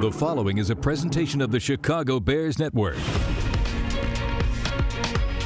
The following is a presentation of the Chicago Bears Network.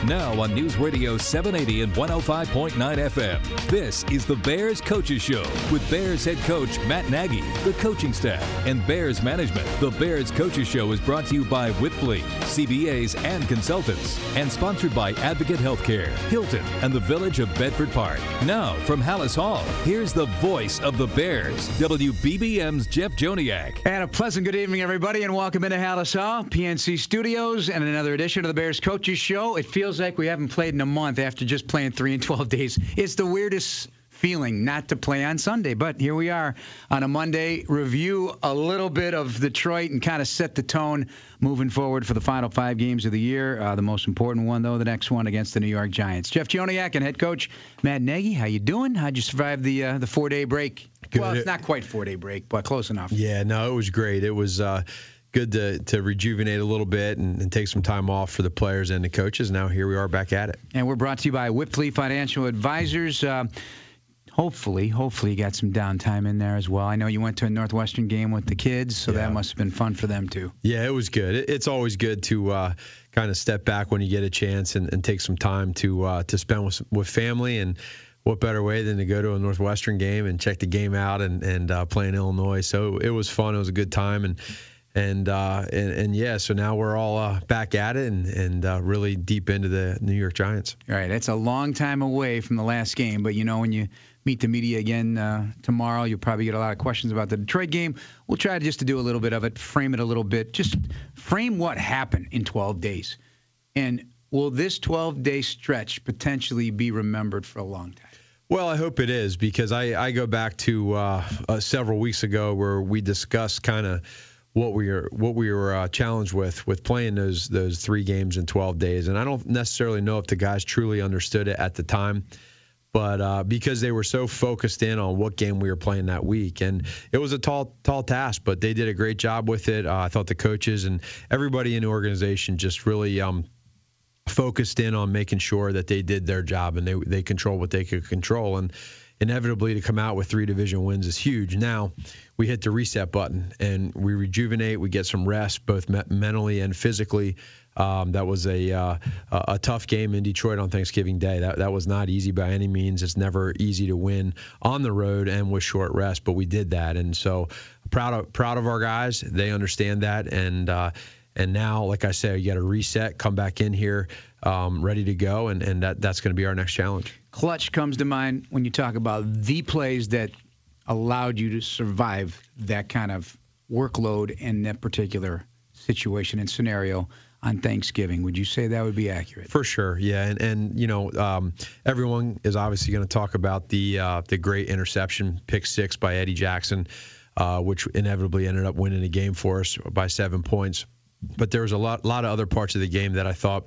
Now on News Radio 780 and 105.9 FM, this is the Bears Coaches Show with Bears head coach Matt Nagy, the coaching staff, and Bears management. The Bears Coaches Show is brought to you by Wipfli, CPAs and consultants, and sponsored by Advocate Healthcare, Hilton, and the Village of Bedford Park. Now from Halas Hall, here's the voice of the Bears, WBBM's Jeff Joniak. And a pleasant good evening, everybody, and welcome into Halas Hall, PNC Studios, and another edition of the Bears Coaches Show. It feels like we haven't played in a month after just playing three and 12 days. It's the weirdest feeling not to play on Sunday, but here we are on a Monday. Review a little bit of Detroit and kind of set the tone moving forward for the final five games of the year. Uh, the most important one, though, the next one against the New York Giants. Jeff Joniak and head coach Matt Nagy, how you doing? How'd you survive the uh, the four day break? Good. Well, it's not quite four day break, but close enough. Yeah, no, it was great. It was. Uh, good to, to rejuvenate a little bit and, and, take some time off for the players and the coaches. Now here we are back at it. And we're brought to you by Wipfli Financial Advisors. Uh, hopefully, hopefully you got some downtime in there as well. I know you went to a Northwestern game with the kids, so yeah. that must have been fun for them too. Yeah, it was good. It, it's always good to uh, kind of step back when you get a chance and, and take some time to uh, to spend with, with family and what better way than to go to a Northwestern game and check the game out and and uh, play in Illinois. So it was fun. It was a good time and and uh, and, and, yeah, so now we're all uh, back at it and, and uh, really deep into the New York Giants. All right, that's a long time away from the last game, but you know when you meet the media again uh, tomorrow, you'll probably get a lot of questions about the Detroit game. We'll try just to do a little bit of it, frame it a little bit, just frame what happened in 12 days, and will this 12-day stretch potentially be remembered for a long time? Well, I hope it is because I, I go back to uh, uh, several weeks ago where we discussed kind of what we were what we were uh, challenged with with playing those those three games in 12 days, and I don't necessarily know if the guys truly understood it at the time, but uh, because they were so focused in on what game we were playing that week, and it was a tall tall task, but they did a great job with it. Uh, I thought the coaches and everybody in the organization just really um, focused in on making sure that they did their job and they they control what they could control. And inevitably to come out with three division wins is huge. Now we hit the reset button and we rejuvenate. We get some rest, both me- mentally and physically. Um, that was a uh, a tough game in Detroit on Thanksgiving Day. That that was not easy by any means. It's never easy to win on the road and with short rest, but we did that, and so proud of proud of our guys. They understand that, and uh, and now, like I said, you got to reset, come back in here, um, ready to go, and, and that, that's going to be our next challenge. Clutch comes to mind when you talk about the plays that allowed you to survive that kind of workload in that particular situation and scenario on Thanksgiving. Would you say that would be accurate? For sure, yeah. And and you know, um, everyone is obviously going to talk about the uh, the great interception pick six by Eddie Jackson, uh, which inevitably ended up winning the game for us by seven points. But there was a lot lot of other parts of the game that I thought,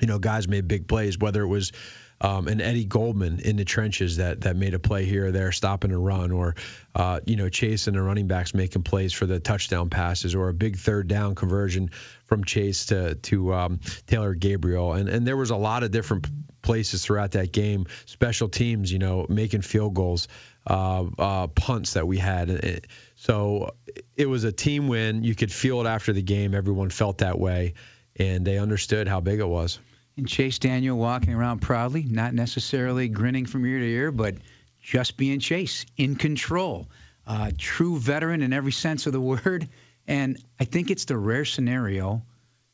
you know, guys made big plays. Whether it was um, and Eddie Goldman in the trenches that that made a play here or there, stopping a run, or uh, you know Chase and the running backs making plays for the touchdown passes, or a big third down conversion from Chase to to um, Taylor Gabriel, and and there was a lot of different places throughout that game. Special teams, you know, making field goals, uh, uh, punts that we had. So it was a team win. You could feel it after the game. Everyone felt that way, and they understood how big it was and Chase Daniel walking around proudly, not necessarily grinning from ear to ear, but just being Chase, in control. Uh, true veteran in every sense of the word. And I think it's the rare scenario,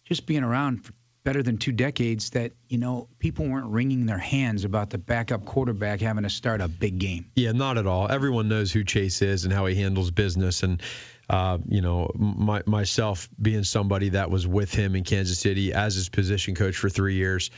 just being around for better than two decades, that, you know, people weren't wringing their hands about the backup quarterback having to start a big game. Yeah, not at all. Everyone knows who Chase is and how he handles business. And, uh, you know, my, myself being somebody that was with him in Kansas City as his position coach for three years,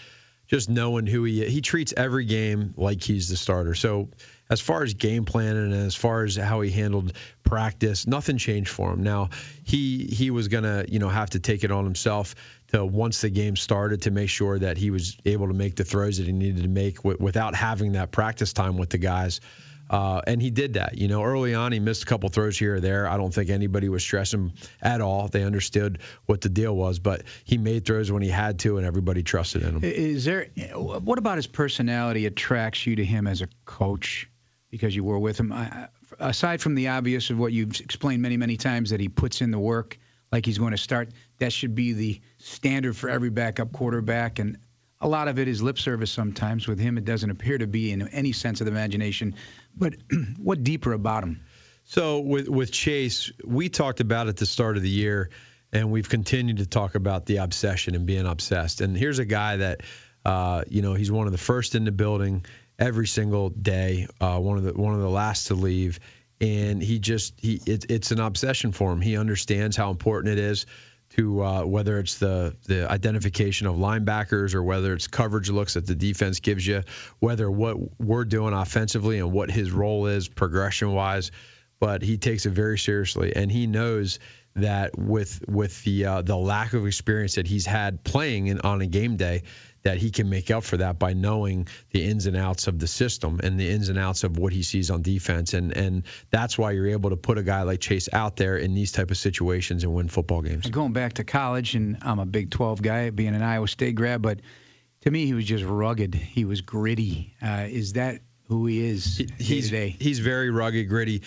just knowing who he he treats every game like he's the starter. So as far as game planning and as far as how he handled practice, nothing changed for him. Now he he was gonna you know have to take it on himself to once the game started to make sure that he was able to make the throws that he needed to make w- without having that practice time with the guys. Uh, and he did that. You know, early on, he missed a couple throws here or there. I don't think anybody was stressing at all. They understood what the deal was, but he made throws when he had to, and everybody trusted in him. Is there? What about his personality attracts you to him as a coach? because you were with him. I, aside from the obvious of what you've explained many, many times that he puts in the work like he's going to start, that should be the standard for every backup quarterback. And a lot of it is lip service sometimes. With him, it doesn't appear to be in any sense of the imagination. But what deeper about him? So with with Chase, we talked about at the start of the year, and we've continued to talk about the obsession and being obsessed. And here's a guy that, uh, you know, he's one of the first in the building every single day, uh, one of the one of the last to leave, and he just he it, it's an obsession for him. He understands how important it is to uh, whether it's the the identification of linebackers or whether it's coverage looks that the defense gives you, whether what we're doing offensively and what his role is progression wise. But he takes it very seriously, and he knows that with with the uh, the lack of experience that he's had playing in, on a game day, that he can make up for that by knowing the ins and outs of the system and the ins and outs of what he sees on defense. And and that's why you're able to put a guy like Chase out there in these type of situations and win football games. Going back to college, and I'm a Big 12 guy, being an Iowa State grad, but to me he was just rugged. He was gritty. Uh, is that who he is he, he's, day He's very rugged, gritty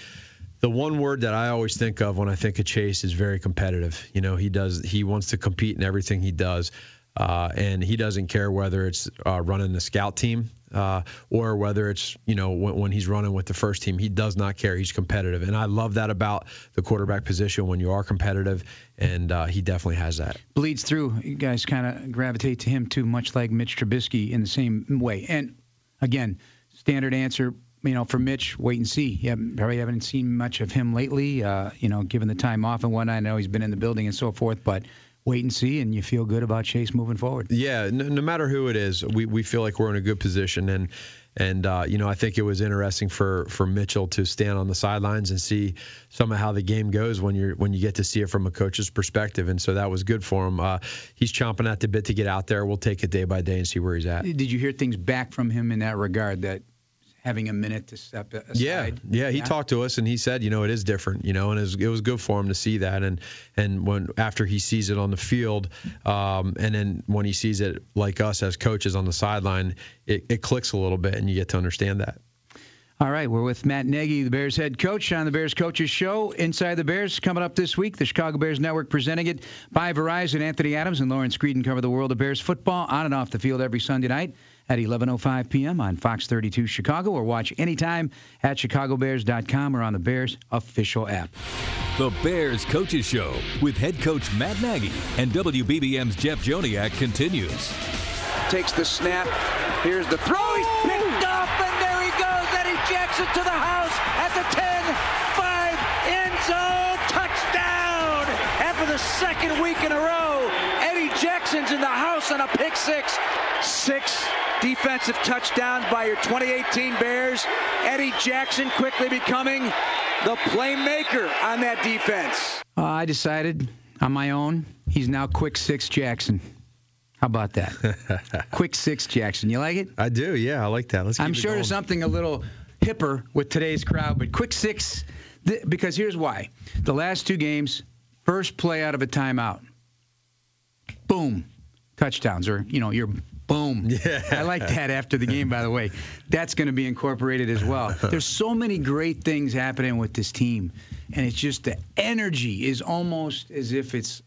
the one word that I always think of when I think of Chase is very competitive. You know, he does he wants to compete in everything he does. Uh, and he doesn't care whether it's uh, running the scout team uh, or whether it's you know when, when, he's running with the first team. He does not care. He's competitive, and I love that about the quarterback position when you are competitive, and uh, he definitely has that. Bleeds through. You guys kind of gravitate to him too, much like Mitch Trubisky in the same way. And again, standard answer. You know, for Mitch, wait and see. Yeah, probably haven't seen much of him lately. Uh, you know, given the time off and whatnot. I know he's been in the building and so forth, but wait and see, and you feel good about Chase moving forward. Yeah, no, no matter who it is, we, we feel like we're in a good position, and and uh, you know I think it was interesting for for Mitchell to stand on the sidelines and see some of how the game goes when you're when you get to see it from a coach's perspective, and so that was good for him. Uh, he's chomping at the bit to get out there. We'll take it day by day and see where he's at. Did you hear things back from him in that regard that having a minute to step aside. Yeah, yeah. He yeah. talked to us and he said, you know, it is different, you know, and it was, it was, good for him to see that. And and when after he sees it on the field, um, and then when he sees it like us as coaches on the sideline, it, it clicks a little bit, and you get to understand that. All right, we're with Matt Nagy, the Bears head coach, on the Bears Coaches Show. Inside the Bears coming up this week. The Chicago Bears Network presenting it by Verizon. Anthony Adams and Lawrence Greedon cover the world of Bears football on and off the field every Sunday night at 11:05 p.m. on Fox 32 Chicago, or watch anytime at chicagobears.com or on the Bears official app. The Bears Coaches Show with head coach Matt Nagy and WBBM's Jeff Joniak continues. Takes the snap. Here's the throw. He's picked up, and there he goes. Eddie Jackson to the house at the 10, 5, end zone, touchdown. After the second week in a row, Eddie Jackson's in the house on a pick six. Six defensive touchdowns by your 2018 Bears. Eddie Jackson quickly becoming the playmaker on that defense. Uh, I decided on my own, he's now Quick Six Jackson. How about that? Quick Six Jackson. You like it? I do. Yeah, I like that. Let's. I'm sure there's something a little hipper with today's crowd, but Quick Six, th- because here's why: the last two games, first play out of a timeout, boom, touchdowns, or you know, you're Boom. Yeah. I like that after the game, by the way. That's going to be incorporated as well. There's so many great things happening with this team, and it's just the energy is almost as if it's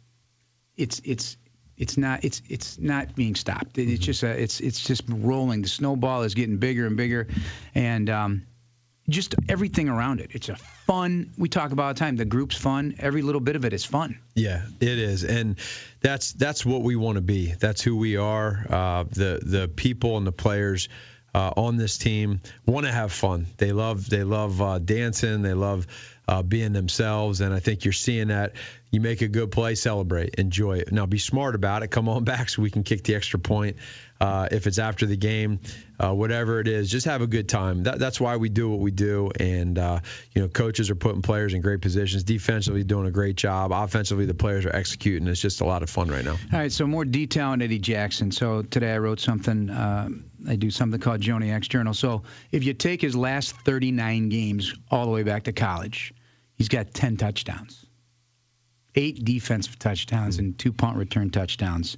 it's it's it's not it's it's not being stopped. It's mm-hmm. just a, it's it's just rolling. The snowball is getting bigger and bigger, and um, just everything around it. It's a fun. We talk about all the time. The group's fun. Every little bit of it is fun. Yeah, it is, and that's that's what we want to be. That's who we are. Uh, the the people and the players. Uh, on this team want to have fun. They love they love uh, dancing. They love uh, being themselves, and I think you're seeing that. You make a good play, celebrate, enjoy it. Now be smart about it. Come on back so we can kick the extra point uh, if it's after the game, uh, whatever it is, just have a good time. That, that's why we do what we do. And, uh, you know, coaches are putting players in great positions. Defensively, doing a great job. Offensively, the players are executing. It's just a lot of fun right now. All right, so more detail on Eddie Jackson. So today I wrote something. Uh, I do something called Joniak's Journal. So if you take his last 39 games all the way back to college, he's got 10 touchdowns, eight defensive touchdowns, and two punt return touchdowns.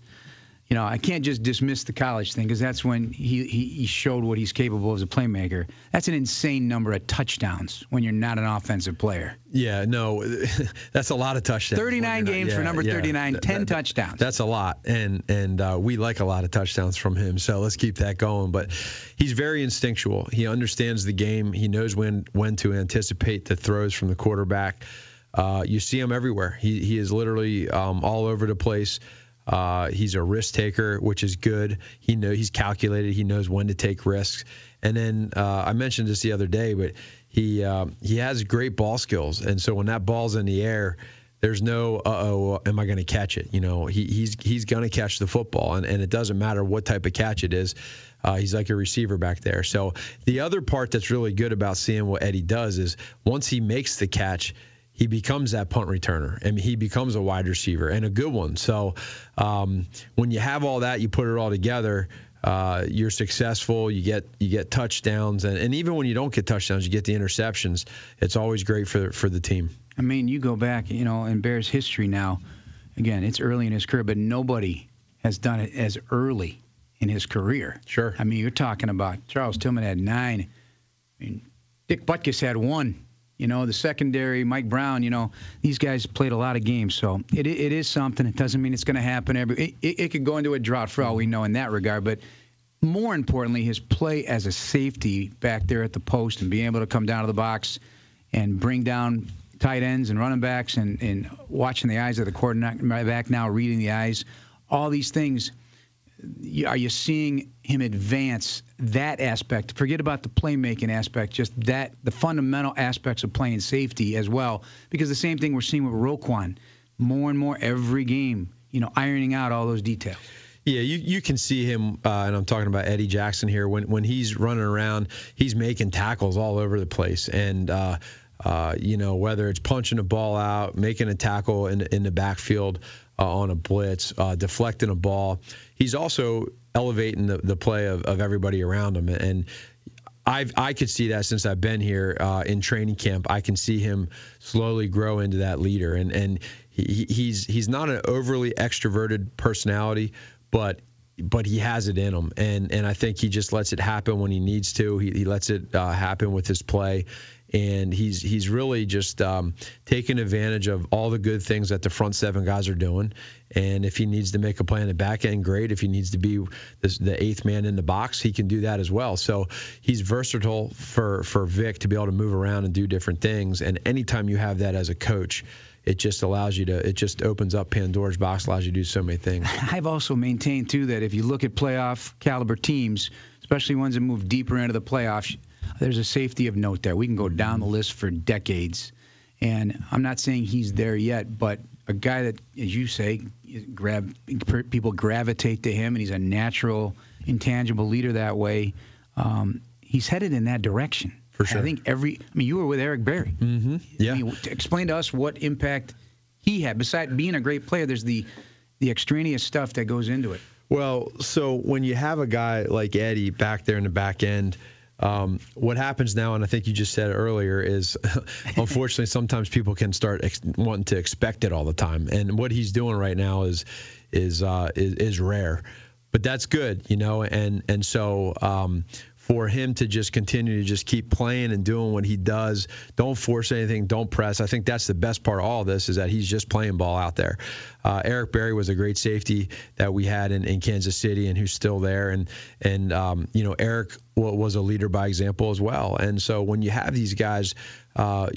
You know, I can't just dismiss the college thing because that's when he, he, he showed what he's capable of as a playmaker. That's an insane number of touchdowns when you're not an offensive player. Yeah, no, that's a lot of touchdowns. 39 games yeah, for number yeah, 39, 10 that, touchdowns. That's a lot, and and uh, we like a lot of touchdowns from him. So let's keep that going. But he's very instinctual. He understands the game. He knows when when to anticipate the throws from the quarterback. Uh, you see him everywhere. He he is literally um, all over the place. Uh, he's a risk taker, which is good. He know he's calculated. He knows when to take risks. And then uh, I mentioned this the other day, but he uh, he has great ball skills. And so when that ball's in the air, there's no uh oh, am I going to catch it? You know, he, he's he's going to catch the football, and, and it doesn't matter what type of catch it is. Uh, he's like a receiver back there. So the other part that's really good about seeing what Eddie does is once he makes the catch he becomes that punt returner and he becomes a wide receiver and a good one. So um, when you have all that, you put it all together. Uh, you're successful. You get you get touchdowns, and, and even when you don't get touchdowns, you get the interceptions. It's always great for for the team. I mean, you go back, you know, in Bears history now. Again, it's early in his career, but nobody has done it as early in his career. Sure. I mean, you're talking about Charles Tillman had nine. I mean, Dick Butkus had one. You know, the secondary, Mike Brown. You know, these guys played a lot of games, so it it is something. It doesn't mean it's going to happen every. It, it, could go into a drought for all we know in that regard, but more importantly, his play as a safety back there at the post and being able to come down to the box and bring down tight ends and running backs and, and watching the eyes of the quarterback now, reading the eyes, all these things are you seeing him advance that aspect? Forget about the playmaking aspect, just that the fundamental aspects of playing safety as well. Because the same thing we're seeing with Roquan, more and more every game, you know, ironing out all those details. Yeah, you, you can see him, uh, and I'm talking about Eddie Jackson here. When when he's running around, he's making tackles all over the place, and uh, uh, you know whether it's punching a ball out, making a tackle in in the backfield uh, on a blitz, uh, deflecting a ball he's also elevating the, the play of, of everybody around him. And I've, I could see that since I've been here uh, in training camp. I can see him slowly grow into that leader. And, and he, he's, he's not an overly extroverted personality, but but he has it in him, and and I think he just lets it happen when he needs to. He, he lets it uh, happen with his play, and he's he's really just um, taking advantage of all the good things that the front seven guys are doing. And if he needs to make a play in the back end, great. If he needs to be this, the eighth man in the box, he can do that as well. So he's versatile for for Vic to be able to move around and do different things. And anytime you have that as a coach, it just allows you to it just opens up Pandora's box, allows you to do so many things. I've also maintained too that if you look at playoff caliber teams, especially ones that move deeper into the playoffs there's a safety of note there. We can go down the list for decades. And I'm not saying he's there yet, but a guy that, as you say, grab people gravitate to him, and he's a natural, intangible leader that way. Um, he's headed in that direction. For sure. I think every. I mean, you were with Eric Berry. Mm-hmm. Yeah. I mean, explain to us what impact he had. Besides being a great player, there's the the extraneous stuff that goes into it. Well, so when you have a guy like Eddie back there in the back end um, what happens now, and I think you just said earlier, is unfortunately sometimes people can start ex- wanting to expect it all the time, and what he's doing right now is is uh, is, is, rare, but that's good, you know, and and so um, for him to just continue to just keep playing and doing what he does. Don't force anything. Don't press. I think that's the best part of all this is that he's just playing ball out there. Uh, Eric Berry was a great safety that we had in, in Kansas City and who's still there. And and um, you know Eric was a leader by example as well. And so when you have these guys. Uh,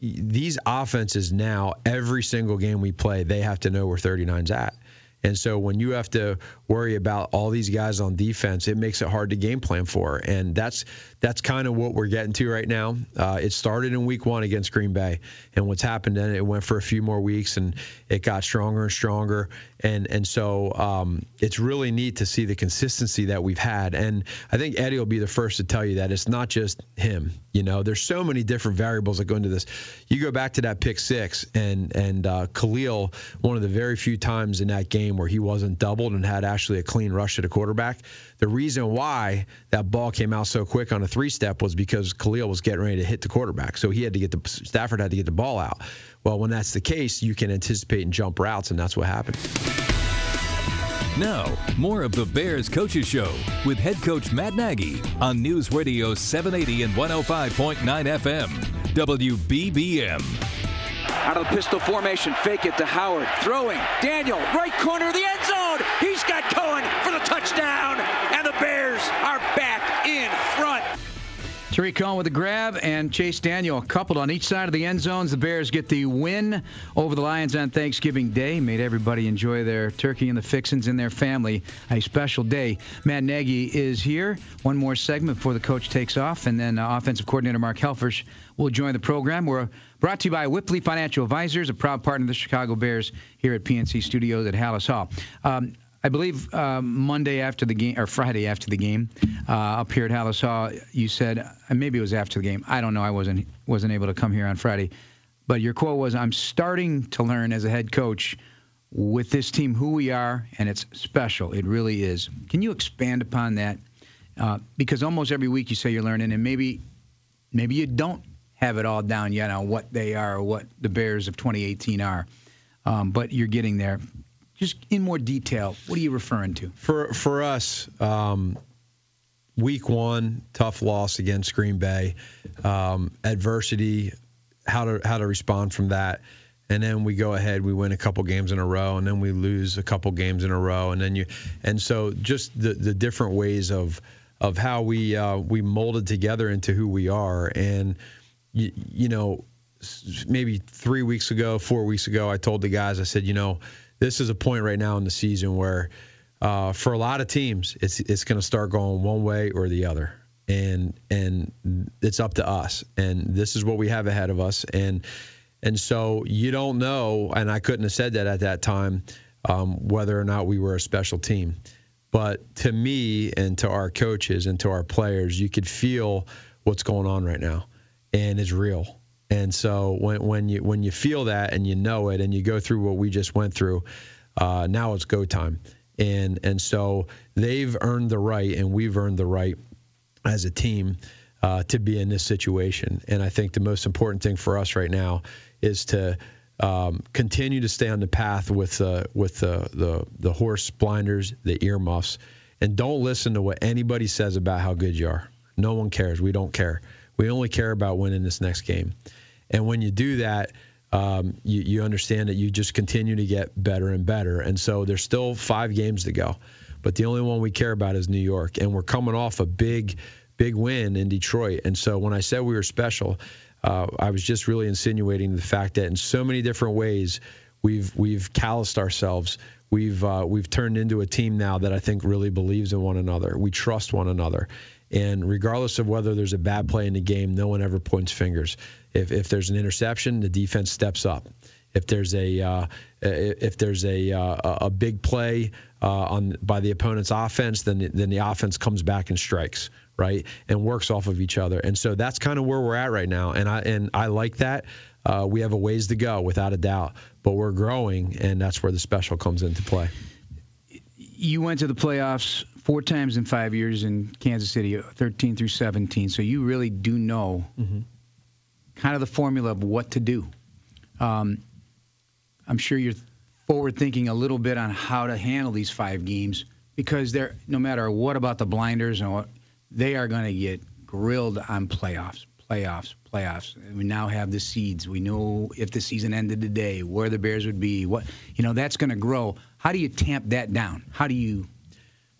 these offenses now, every single game we play, they have to know where 39's at. And so when you have to worry about all these guys on defense, it makes it hard to game plan for. And that's that's kind of what we're getting to right now. Uh, it started in week one against Green Bay, and what's happened then it went for a few more weeks, and it got stronger and stronger. And and so um, it's really neat to see the consistency that we've had. And I think Eddie will be the first to tell you that it's not just him. You know, there's so many different variables that go into this. You go back to that pick six, and and uh, Khalil, one of the very few times in that game where he wasn't doubled and had actually a clean rush to the quarterback. The reason why that ball came out so quick on a three step was because Khalil was getting ready to hit the quarterback. So he had to get the Stafford had to get the ball out. Well, when that's the case, you can anticipate and jump routes, and that's what happened. Now, more of the Bears Coaches Show with head coach Matt Nagy on News Radio 780 and 105.9 FM, WBBM. Out of the pistol formation, fake it to Howard. Throwing. Daniel, right corner of the end zone. He's got Cohen for the touchdown. And the Bears are back in front. Tarik Cohen with the grab and Chase Daniel coupled on each side of the end zones. The Bears get the win over the Lions on Thanksgiving Day. Made everybody enjoy their turkey and the fixins in their family. A special day. Matt Nagy is here. One more segment before the coach takes off, and then uh, offensive coordinator Mark Helfrich will join the program. We're brought to you by Wipfli Financial Advisors, a proud partner of the Chicago Bears here at PNC Studios at Halas Hall. Um, I believe uh, Monday after the game or Friday after the game uh, up here at Halas Hall, you said uh, maybe it was after the game. I don't know. I wasn't wasn't able to come here on Friday, but your quote was, "I'm starting to learn as a head coach with this team who we are, and it's special. It really is." Can you expand upon that? Uh, because almost every week you say you're learning, and maybe maybe you don't have it all down yet on what they are or what the Bears of 2018 are, um, but you're getting there. Just in more detail, what are you referring to? For for us, um, week one, tough loss against Green Bay, um, adversity, how to how to respond from that, and then we go ahead, we win a couple games in a row, and then we lose a couple games in a row, and then you, and so just the the different ways of of how we uh, we molded together into who we are, and you, you know maybe three weeks ago, four weeks ago, I told the guys, I said, you know this is a point right now in the season where, uh, for a lot of teams, it's it's going to start going one way or the other, and and it's up to us. And this is what we have ahead of us. And and so you don't know, and I couldn't have said that at that time, um, whether or not we were a special team. But to me and to our coaches and to our players, you could feel what's going on right now, and it's real and so when when you when you feel that and you know it and you go through what we just went through, uh, now it's go time. And and so they've earned the right and we've earned the right as a team uh, to be in this situation. And I think the most important thing for us right now is to um, continue to stay on the path with uh, with the, the the horse blinders, the earmuffs, and don't listen to what anybody says about how good you are. No one cares. We don't care. We only care about winning this next game. And when you do that, um, you, you understand that you just continue to get better and better. And so there's still five games to go. But the only one we care about is New York. And we're coming off a big, big win in Detroit. And so when I said we were special, uh, I was just really insinuating the fact that in so many different ways, we've we've calloused ourselves. We've uh, we've turned into a team now that I think really believes in one another. We trust one another, and regardless of whether there's a bad play in the game, no one ever points fingers. If, if there's an interception, the defense steps up. If there's a uh, if there's a uh, a big play uh, on by the opponent's offense, then then the offense comes back and strikes right and works off of each other. And so that's kind of where we're at right now. And I and I like that. Uh, we have a ways to go without a doubt, but we're growing, and that's where the special comes into play. You went to the playoffs four times in five years in Kansas City, 13 through 17. So you really do know mm-hmm kind of the formula of what to do. Um, I'm sure you're forward thinking a little bit on how to handle these five games because they're no matter what about the blinders and what they are going to get grilled on playoffs, playoffs, playoffs. And We now have the seeds. We know if the season ended today, where the Bears would be. What you know that's going to grow. How do you tamp that down? How do you,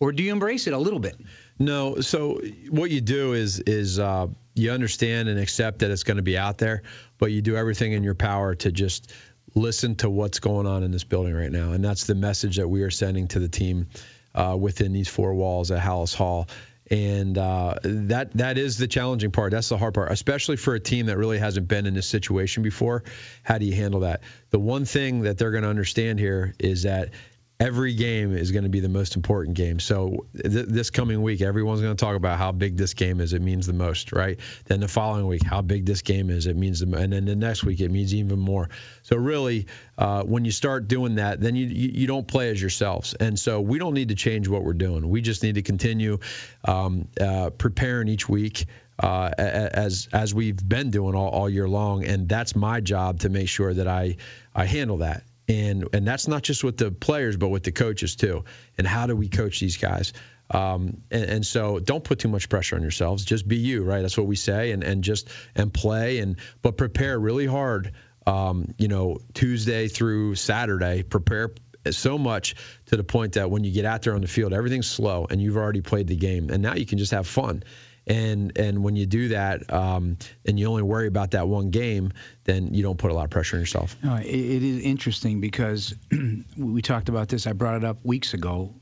or do you embrace it a little bit? No. So what you do is is uh, you understand and accept that it's going to be out there, but you do everything in your power to just listen to what's going on in this building right now, and that's the message that we are sending to the team uh, within these four walls at Halas Hall. And uh, that that is the challenging part. That's the hard part, especially for a team that really hasn't been in this situation before. How do you handle that? The one thing that they're going to understand here is that every game is going to be the most important game. So th- this coming week, everyone's going to talk about how big this game is. It means the most, right? Then the following week, how big this game is. It means the, and then the next week, it means even more. So really, uh, when you start doing that, then you, you, you don't play as yourselves. And so we don't need to change what we're doing. We just need to continue um, uh, preparing each week. Uh, as as we've been doing all, all year long, and that's my job to make sure that I I handle that and and that's not just with the players, but with the coaches too. And how do we coach these guys? Um, and, and, so don't put too much pressure on yourselves. Just be you, right? That's what we say, and and just and play and but prepare really hard. Um, you know, Tuesday through Saturday, prepare so much to the point that when you get out there on the field, everything's slow and you've already played the game, and now you can just have fun. And and when you do that, um, and you only worry about that one game, then you don't put a lot of pressure on yourself. No, it, it is interesting because we talked about this. I brought it up weeks ago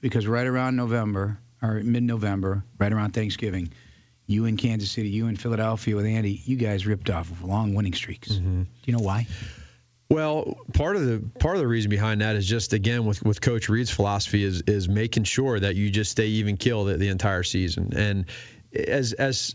because right around November or mid-November, right around Thanksgiving, you in Kansas City, you in Philadelphia with Andy, you guys ripped off long winning streaks. Mm-hmm. Do you know why? Well, part of the part of the reason behind that is just again with with Coach Reid's philosophy is is making sure that you just stay even killed the, the entire season. And as as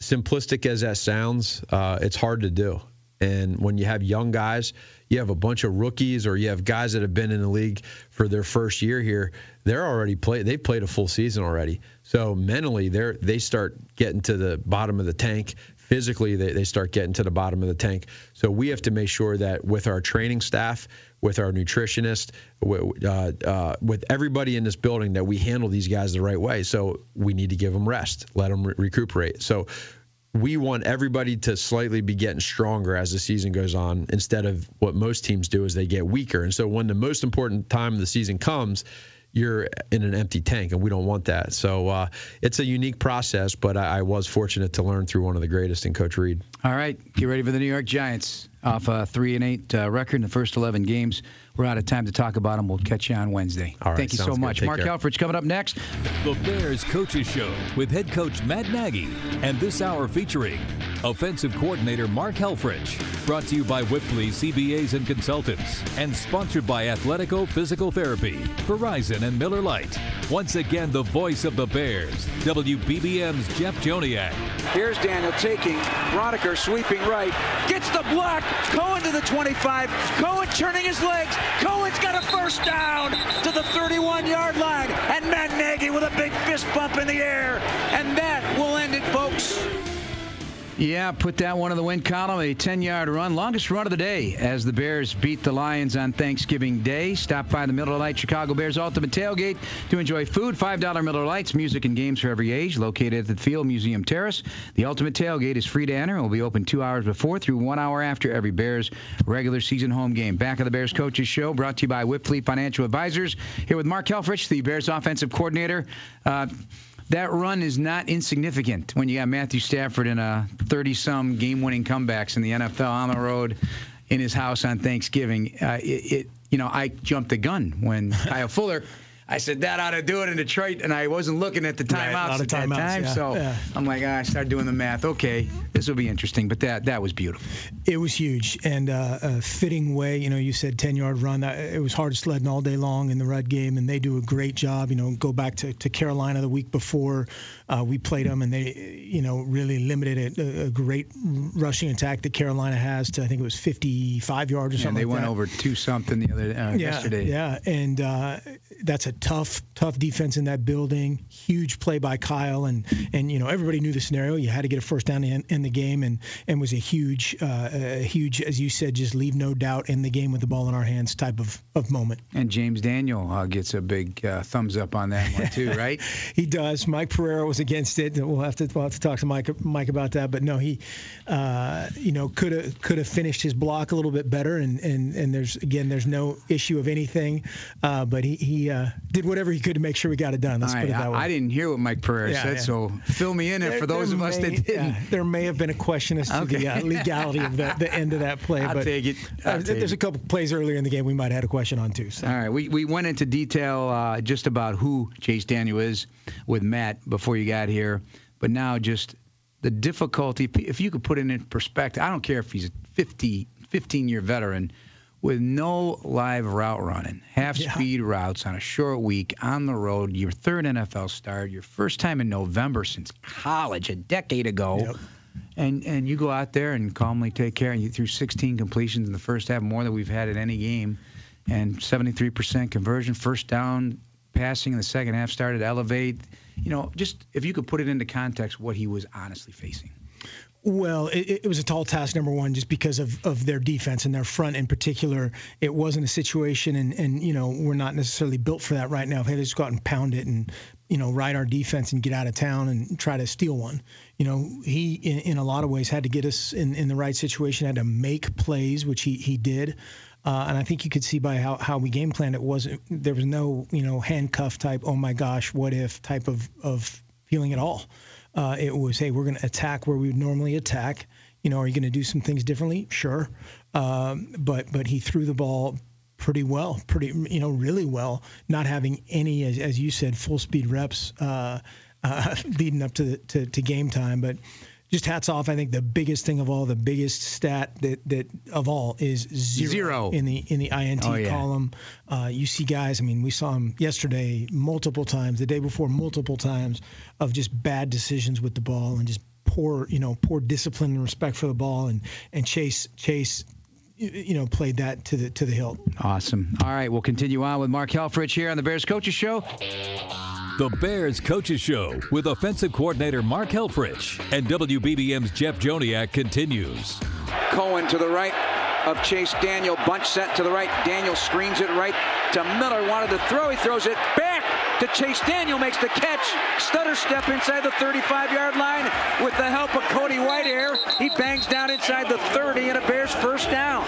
simplistic as that sounds, uh, it's hard to do. And when you have young guys, you have a bunch of rookies, or you have guys that have been in the league for their first year here. They're already played. They played a full season already. So mentally, they're they start getting to the bottom of the tank physically they, they start getting to the bottom of the tank. So we have to make sure that with our training staff, with our nutritionist, uh, uh, with everybody in this building, that we handle these guys the right way. So we need to give them rest, let them re- recuperate. So we want everybody to slightly be getting stronger as the season goes on instead of what most teams do is they get weaker. And so when the most important time of the season comes, you're in an empty tank, and we don't want that. So uh, it's a unique process, but I, I, was fortunate to learn through one of the greatest in Coach Reid. All right, get ready for the New York Giants off a three and eight uh, record in the first 11 games. We're out of time to talk about them. We'll catch you on Wednesday. All right, Thank you so much. Mark care. Helfrich coming up next. The Bears Coaches Show with head coach Matt Nagy, and this hour featuring offensive coordinator Mark Helfrich. Brought to you by Wipfli CPAs and Consultants, and sponsored by Athletico Physical Therapy, Verizon, and Miller Lite. Once again, the voice of the Bears, WBBM's Jeff Joniak. Here's Daniel taking Braunecker sweeping right, gets the block. Cohen to the 25. Cohen turning his legs. Cohen's got a first down to the 31-yard line, and Matt Nagy with a big fist bump in the air, and that will end it, folks. Yeah, put that one in the win column. A 10 yard run, longest run of the day as the Bears beat the Lions on Thanksgiving Day. Stop by the Miller Lite Chicago Bears Ultimate Tailgate to enjoy food, $5 Miller Lites, music, and games for every age. Located at the Field Museum Terrace. The Ultimate Tailgate is free to enter and will be open two hours before through one hour after every Bears regular season home game. Back of the Bears Coaches Show brought to you by Wipfli Financial Advisors. Here with Mark Helfrich, the Bears offensive coordinator. Uh, that run is not insignificant when you got Matthew Stafford in a 30-some game-winning comebacks in the NFL on the road in his house on Thanksgiving. Uh, it, it, you know, I jumped the gun when Kyle Fuller I said that ought to do it in Detroit, and I wasn't looking at the timeouts right, at that time. Yeah, so yeah. I'm like, ah, I started doing the math. Okay, this will be interesting. But that that was beautiful. It was huge and uh, a fitting way. You know, you said 10 yard run. It was hard sledding all day long in the Red game, and they do a great job. You know, go back to, to Carolina the week before uh, we played them, and they, you know, really limited a, a, great rushing attack that Carolina has to I think it was 55 yards or yeah, something. they like went that. over two something the other uh, yeah, yesterday. Yeah, and uh, that's a tough, tough defense in that building. Huge play by Kyle, and and you know everybody knew the scenario. You had to get a first down in, in the game, and and was a huge, uh, a huge, as you said, just leave no doubt in the game with the ball in our hands type of, of moment. And James Daniel uh, gets a big uh, thumbs up on that one too, right? he does. Mike Pereira was against it. We'll have to we'll have to talk to Mike Mike about that. But no, he, uh, you know, could have could have finished his block a little bit better. And and and there's again, there's no issue of anything. Uh, but he he uh, did whatever he could to make sure we got it done. Let's put it that way. I, didn't hear what Mike Pereira yeah, said, yeah. so fill me in there, for those of us that didn't. Yeah, there may have been a question as to okay. the uh, legality of the, the, end of that play. I'll but take it. Uh, I'll there's a couple plays earlier in the game we might have had a question on too. So. All right, we we went into detail uh, just about who Chase Daniel is with Matt before you got here, but now just the difficulty. If you could put it in perspective, I don't care if he's a 50, 15 year veteran with no live route running, half speed yeah. routes on a short week on the road, your third NFL start, your first time in November since college a decade ago. Yep. And and you go out there and calmly take care and you threw 16 completions in the first half, more than we've had in any game, and 73% conversion, first down passing in the second half started to elevate. You know, just if you could put it into context, what he was honestly facing. Well, it, it, was a tall task, number one, just because of, of their defense and their front in particular. It wasn't a situation, and, and you know we're not necessarily built for that right now. Hey, let's go out and pound it and you know ride our defense and get out of town and try to steal one. You know, he in, in a lot of ways had to get us in, in the right situation, had to make plays, which he he did. Uh, and I think you could see by how, how we game planned it wasn't there was no you know handcuff type oh my gosh what if type of of feeling at all. Uh, it was, hey, we're going to attack where we would normally attack. You know, are you going to do some things differently? Sure. Um, but but he threw the ball pretty well, pretty you know really well, not having any, as, as you said, full speed reps uh, uh, leading up to, the, to to game time. But just hats off. I think the biggest thing of all, the biggest stat that, that of all is zero, zero. in the in the INT oh, yeah. column. Uh, you see guys. I mean, we saw him yesterday multiple times, the day before multiple times of just bad decisions with the ball and just poor, you know, poor discipline and respect for the ball. And and Chase Chase you know, played that to the to the hilt. Awesome. All right, we'll continue on with Mark Helfrich here on the Bears Coaches Show. The Bears Coaches Show with offensive coordinator Mark Helfrich and WBBM's Jeff Joniak continues. Cohen to the right of Chase Daniel. Bunch set to the right. Daniel screens it right to Miller. Wanted to throw. He throws it back to Chase Daniel. Makes the catch. Stutter step inside the 35-yard line with the help of Cody Whitehair. He bangs down inside the 30 and a Bears first down.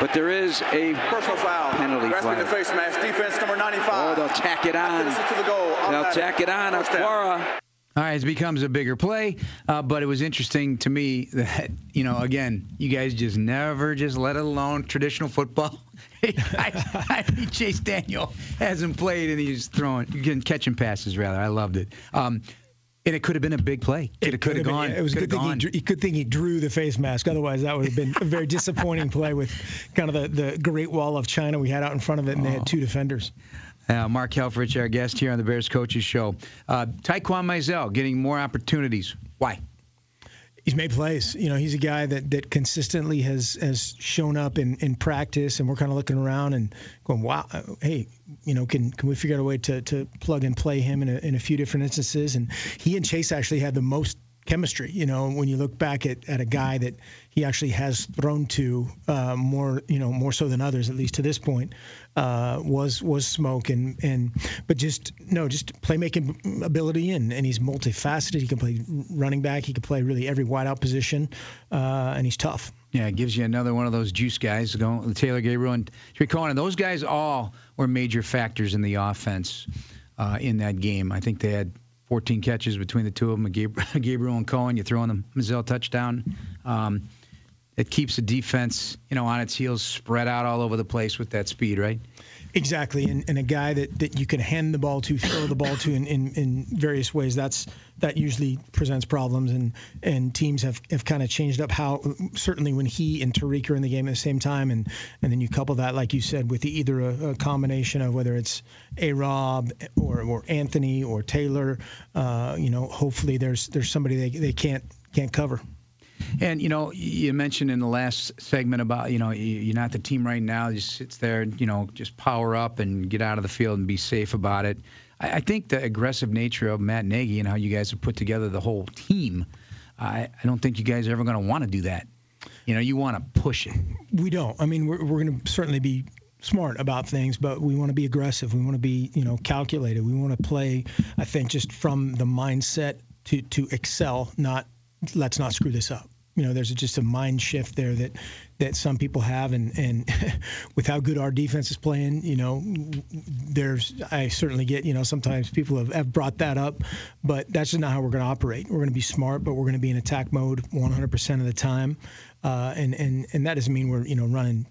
But there is a personal foul. Penalty Grasping the face mask. Defense number 95. Oh, they'll tack it on. To the goal. They'll tack it on. Aquara. All right, it becomes a bigger play, uh, but it was interesting to me that you know, again, you guys just never just let it alone. Traditional football. I, I think Chase Daniel hasn't played, and he's throwing, getting catching passes. Rather, I loved it. Um, and it could have been a big play. It, could have gone. Been, it was a good thing, he, good thing he drew the face mask. Otherwise, that would have been a very disappointing play with kind of the, the Great Wall of China we had out in front of it, and oh. they had two defenders. Uh, Mark Helfrich, our guest here on the Bears Coaches Show. Uh, Taquan Mizell getting more opportunities. Why? He's made plays. You know, he's a guy that, that consistently has has shown up in, in practice, and we're kind of looking around and going, wow, hey, you know, can can we figure out a way to, to plug and play him in a, in a few different instances? And he and Chase actually had the most chemistry. You know, when you look back at, at a guy that he actually has thrown to uh, more, you know, more so than others, at least to this point, uh, was was Smoke and and but just no, just playmaking ability and and he's multifaceted. He can play running back. He can play really every wideout position, uh, and he's tough. Yeah, it gives you another one of those juice guys going Taylor Gabriel and Trey Cohen. And those guys all were major factors in the offense uh, in that game. I think they had 14 catches between the two of them, Gabriel and Cohen. You throw in the Mizell touchdown. Um, it keeps the defense, you know, on its heels, spread out all over the place with that speed, right? Exactly, and, and a guy that, that you can hand the ball to, throw the ball to in, in, in various ways. That's that usually presents problems, and and teams have, have kind of changed up how certainly when he and Tarik are in the game at the same time, and and then you couple that, like you said, with either a, a combination of whether it's a Rob or or Anthony or Taylor, uh, you know, hopefully there's there's somebody they, they can't can't cover. And you know, you mentioned in the last segment about you know you're not the team right now. Just sits there, you know, just power up and get out of the field and be safe about it. I, I think the aggressive nature of Matt Nagy and how you guys have put together the whole team. I, I don't think you guys are ever going to want to do that. You know, you want to push it. We don't. I mean, we're, we're going to certainly be smart about things, but we want to be aggressive. We want to be, you know, calculated. We want to play. I think just from the mindset to to excel, not let's not screw this up you know, there's just a mind shift there that that some people have, and and with how good our defense is playing, you know, there's I certainly get, you know, sometimes people have, have brought that up, but that's just not how we're going to operate. We're going to be smart, but we're going to be in attack mode 100% of the time, uh, and and and that doesn't mean we're you know running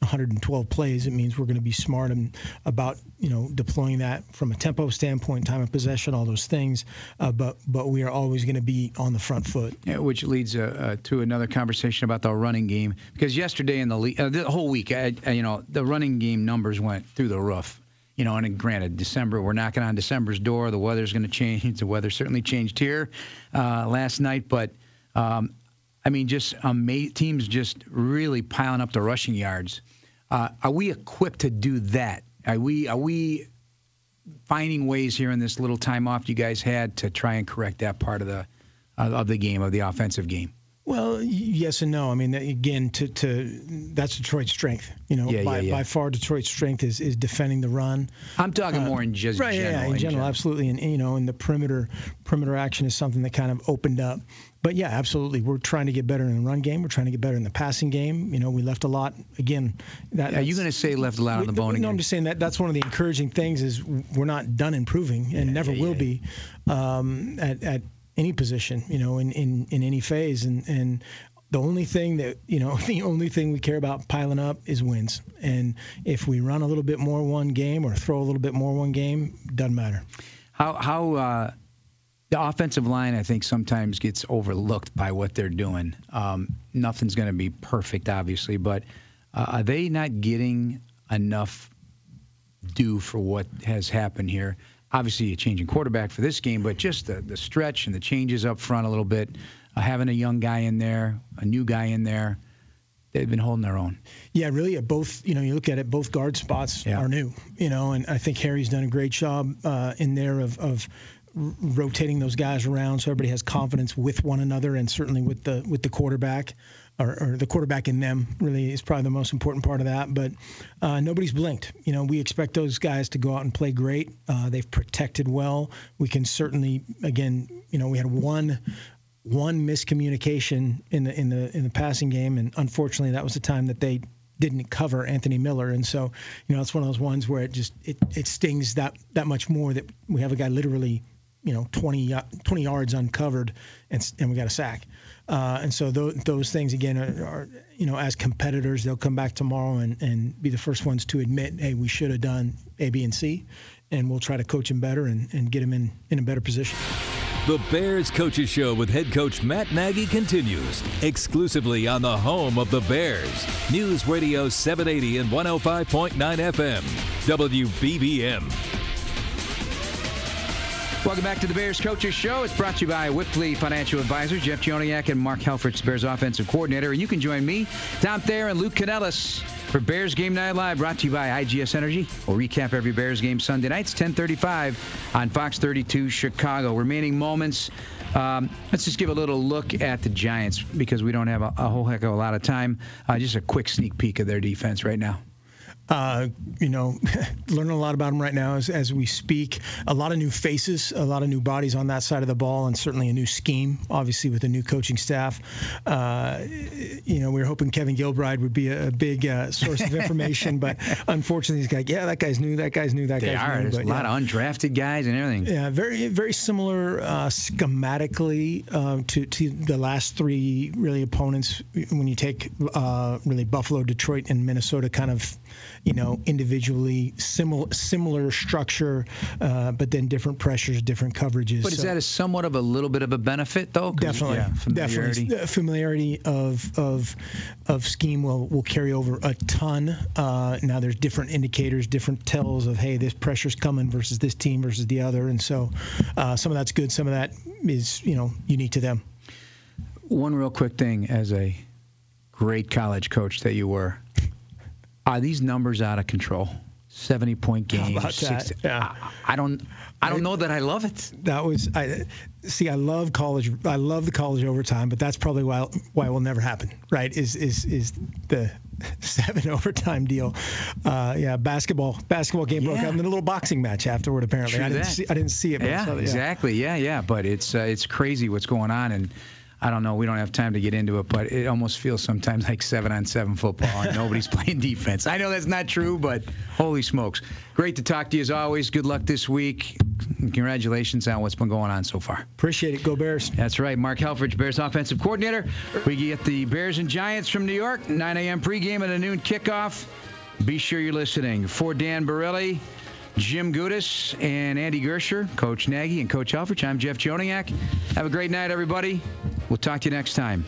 112 plays, it means we're going to be smart and about you know deploying that from a tempo standpoint, time of possession, all those things. Uh, but but we are always going to be on the front foot. Yeah, which leads uh, uh, to another conversation about the running game because yesterday in the le- uh, the whole week, I, I, you know, the running game numbers went through the roof. You know, and granted, December we're knocking on December's door. The weather's going to change. The weather certainly changed here uh, last night, but. Um, I mean, just ama- teams just really piling up the rushing yards. Uh, are we equipped to do that? Are we are we finding ways here in this little time off you guys had to try and correct that part of the uh, of the game of the offensive game? Well, yes and no. I mean, again, to, to that's Detroit's strength. You know, yeah, by, yeah, yeah. by far Detroit's strength is, is defending the run. I'm talking uh, more in just right, general. Yeah, in, in general, general, absolutely. And you know, in the perimeter perimeter action is something that kind of opened up. But yeah, absolutely. We're trying to get better in the run game. We're trying to get better in the passing game. You know, we left a lot. Again, that. Are you going to say left a lot on the bone? No, again? I'm just saying that that's one of the encouraging things is we're not done improving and yeah, never yeah, will be um, at, at any position. You know, in, in, in any phase. And and the only thing that you know the only thing we care about piling up is wins and if we run a little bit more one game or throw a little bit more one game doesn't matter how how uh, the offensive line i think sometimes gets overlooked by what they're doing um, nothing's going to be perfect obviously but uh, are they not getting enough due for what has happened here obviously a changing quarterback for this game but just the, the stretch and the changes up front a little bit uh, having a young guy in there, a new guy in there, they've been holding their own. Yeah, really. At both, you know, you look at it, both guard spots Yeah. are new. You know, and I think Harry's done a great job uh, in there of, of rotating those guys around so everybody has confidence with one another and certainly with the with the quarterback. Or, or the quarterback in them really is probably the most important part of that. But uh, nobody's blinked. You know, we expect those guys to go out and play great. Uh, they've protected well. We can certainly, again, you know, we had one one miscommunication in the in the in the passing game, and unfortunately, that was the time that they didn't cover Anthony Miller, and so you know it's one of those ones where it just it, it stings that that much more that we have a guy literally you know 20 uh, 20 yards uncovered and and we got a sack. Uh, and so those, those things again are, are you know as competitors they'll come back tomorrow and, and be the first ones to admit hey we should have done A B and C and we'll try to coach him better and, and get him in in a better position. The Bears Coaches Show with head coach Matt Nagy continues exclusively on the home of the Bears. News Radio 780 and 105.9 FM. WBBM. Welcome back to the Bears Coaches Show. It's brought to you by Wipfli Financial Advisor, Jeff Joniak and Mark Helfrich, Bears offensive coordinator. And you can join me, Tom Thayer, and Luke Canellis for Bears Game Night Live, brought to you by IGS Energy. We'll recap every Bears game Sunday nights, 1035 on Fox 32 Chicago. Remaining moments. Um, let's just give a little look at the Giants because we don't have a, a whole heck of a lot of time. Uh, just a quick sneak peek of their defense right now. Uh, you know, learning a lot about them right now as, as we speak. A lot of new faces, a lot of new bodies on that side of the ball, and certainly a new scheme, obviously, with a new coaching staff. Uh, you know, we were hoping Kevin Gilbride would be a, a big uh, source of information, but unfortunately, he's like, yeah, that guy's new, that guy's new, that They guy's are. new. There's But, a lot yeah. of undrafted guys and everything. Yeah, very very similar uh, schematically um, to to the last three really opponents. When you take uh, really Buffalo, Detroit, and Minnesota, kind of you know individually similar similar structure, uh, but then different pressures, different coverages. But is So- that a somewhat of a little bit of a benefit, though? Definitely, yeah, familiarity. definitely. The familiarity of of of scheme will will carry over a ton. Uh, now there's different indicators, different tells of hey, this pressure's coming versus this team versus the other, and so uh, some of that's good, some of that is you know unique to them. One real quick thing, as a great college coach that you were, are these numbers out of control? 70 point How games. about that? Yeah. I, I don't. I don't know that I love it. That was I see. I love college. I love the college overtime, but that's probably why why it will never happen. Right? Is is is the seven overtime deal? Uh, yeah, basketball basketball game broke Yeah. out in a little boxing match afterward. Apparently, True I didn't that. see I didn't see it. But I Yeah, saw that, exactly. Yeah, yeah. But it's uh, it's crazy what's going on, and I don't know. We don't have time to get into it, but it almost feels sometimes like seven on seven football, and nobody's playing defense. I know that's not true, but holy smokes! Great to talk to you as always. Good luck this week. Congratulations on what's been going on so far. Appreciate it. Go Bears. That's right. Mark Helfrich, Bears offensive coordinator. We get the Bears and Giants from New York, 9 a.m. pregame and a noon kickoff. Be sure you're listening. For Dan Barilli, Jim Gudis, and Andy Gersher, Coach Nagy, and Coach Helfrich, I'm Jeff Joniak. Have a great night, everybody. We'll talk to you next time.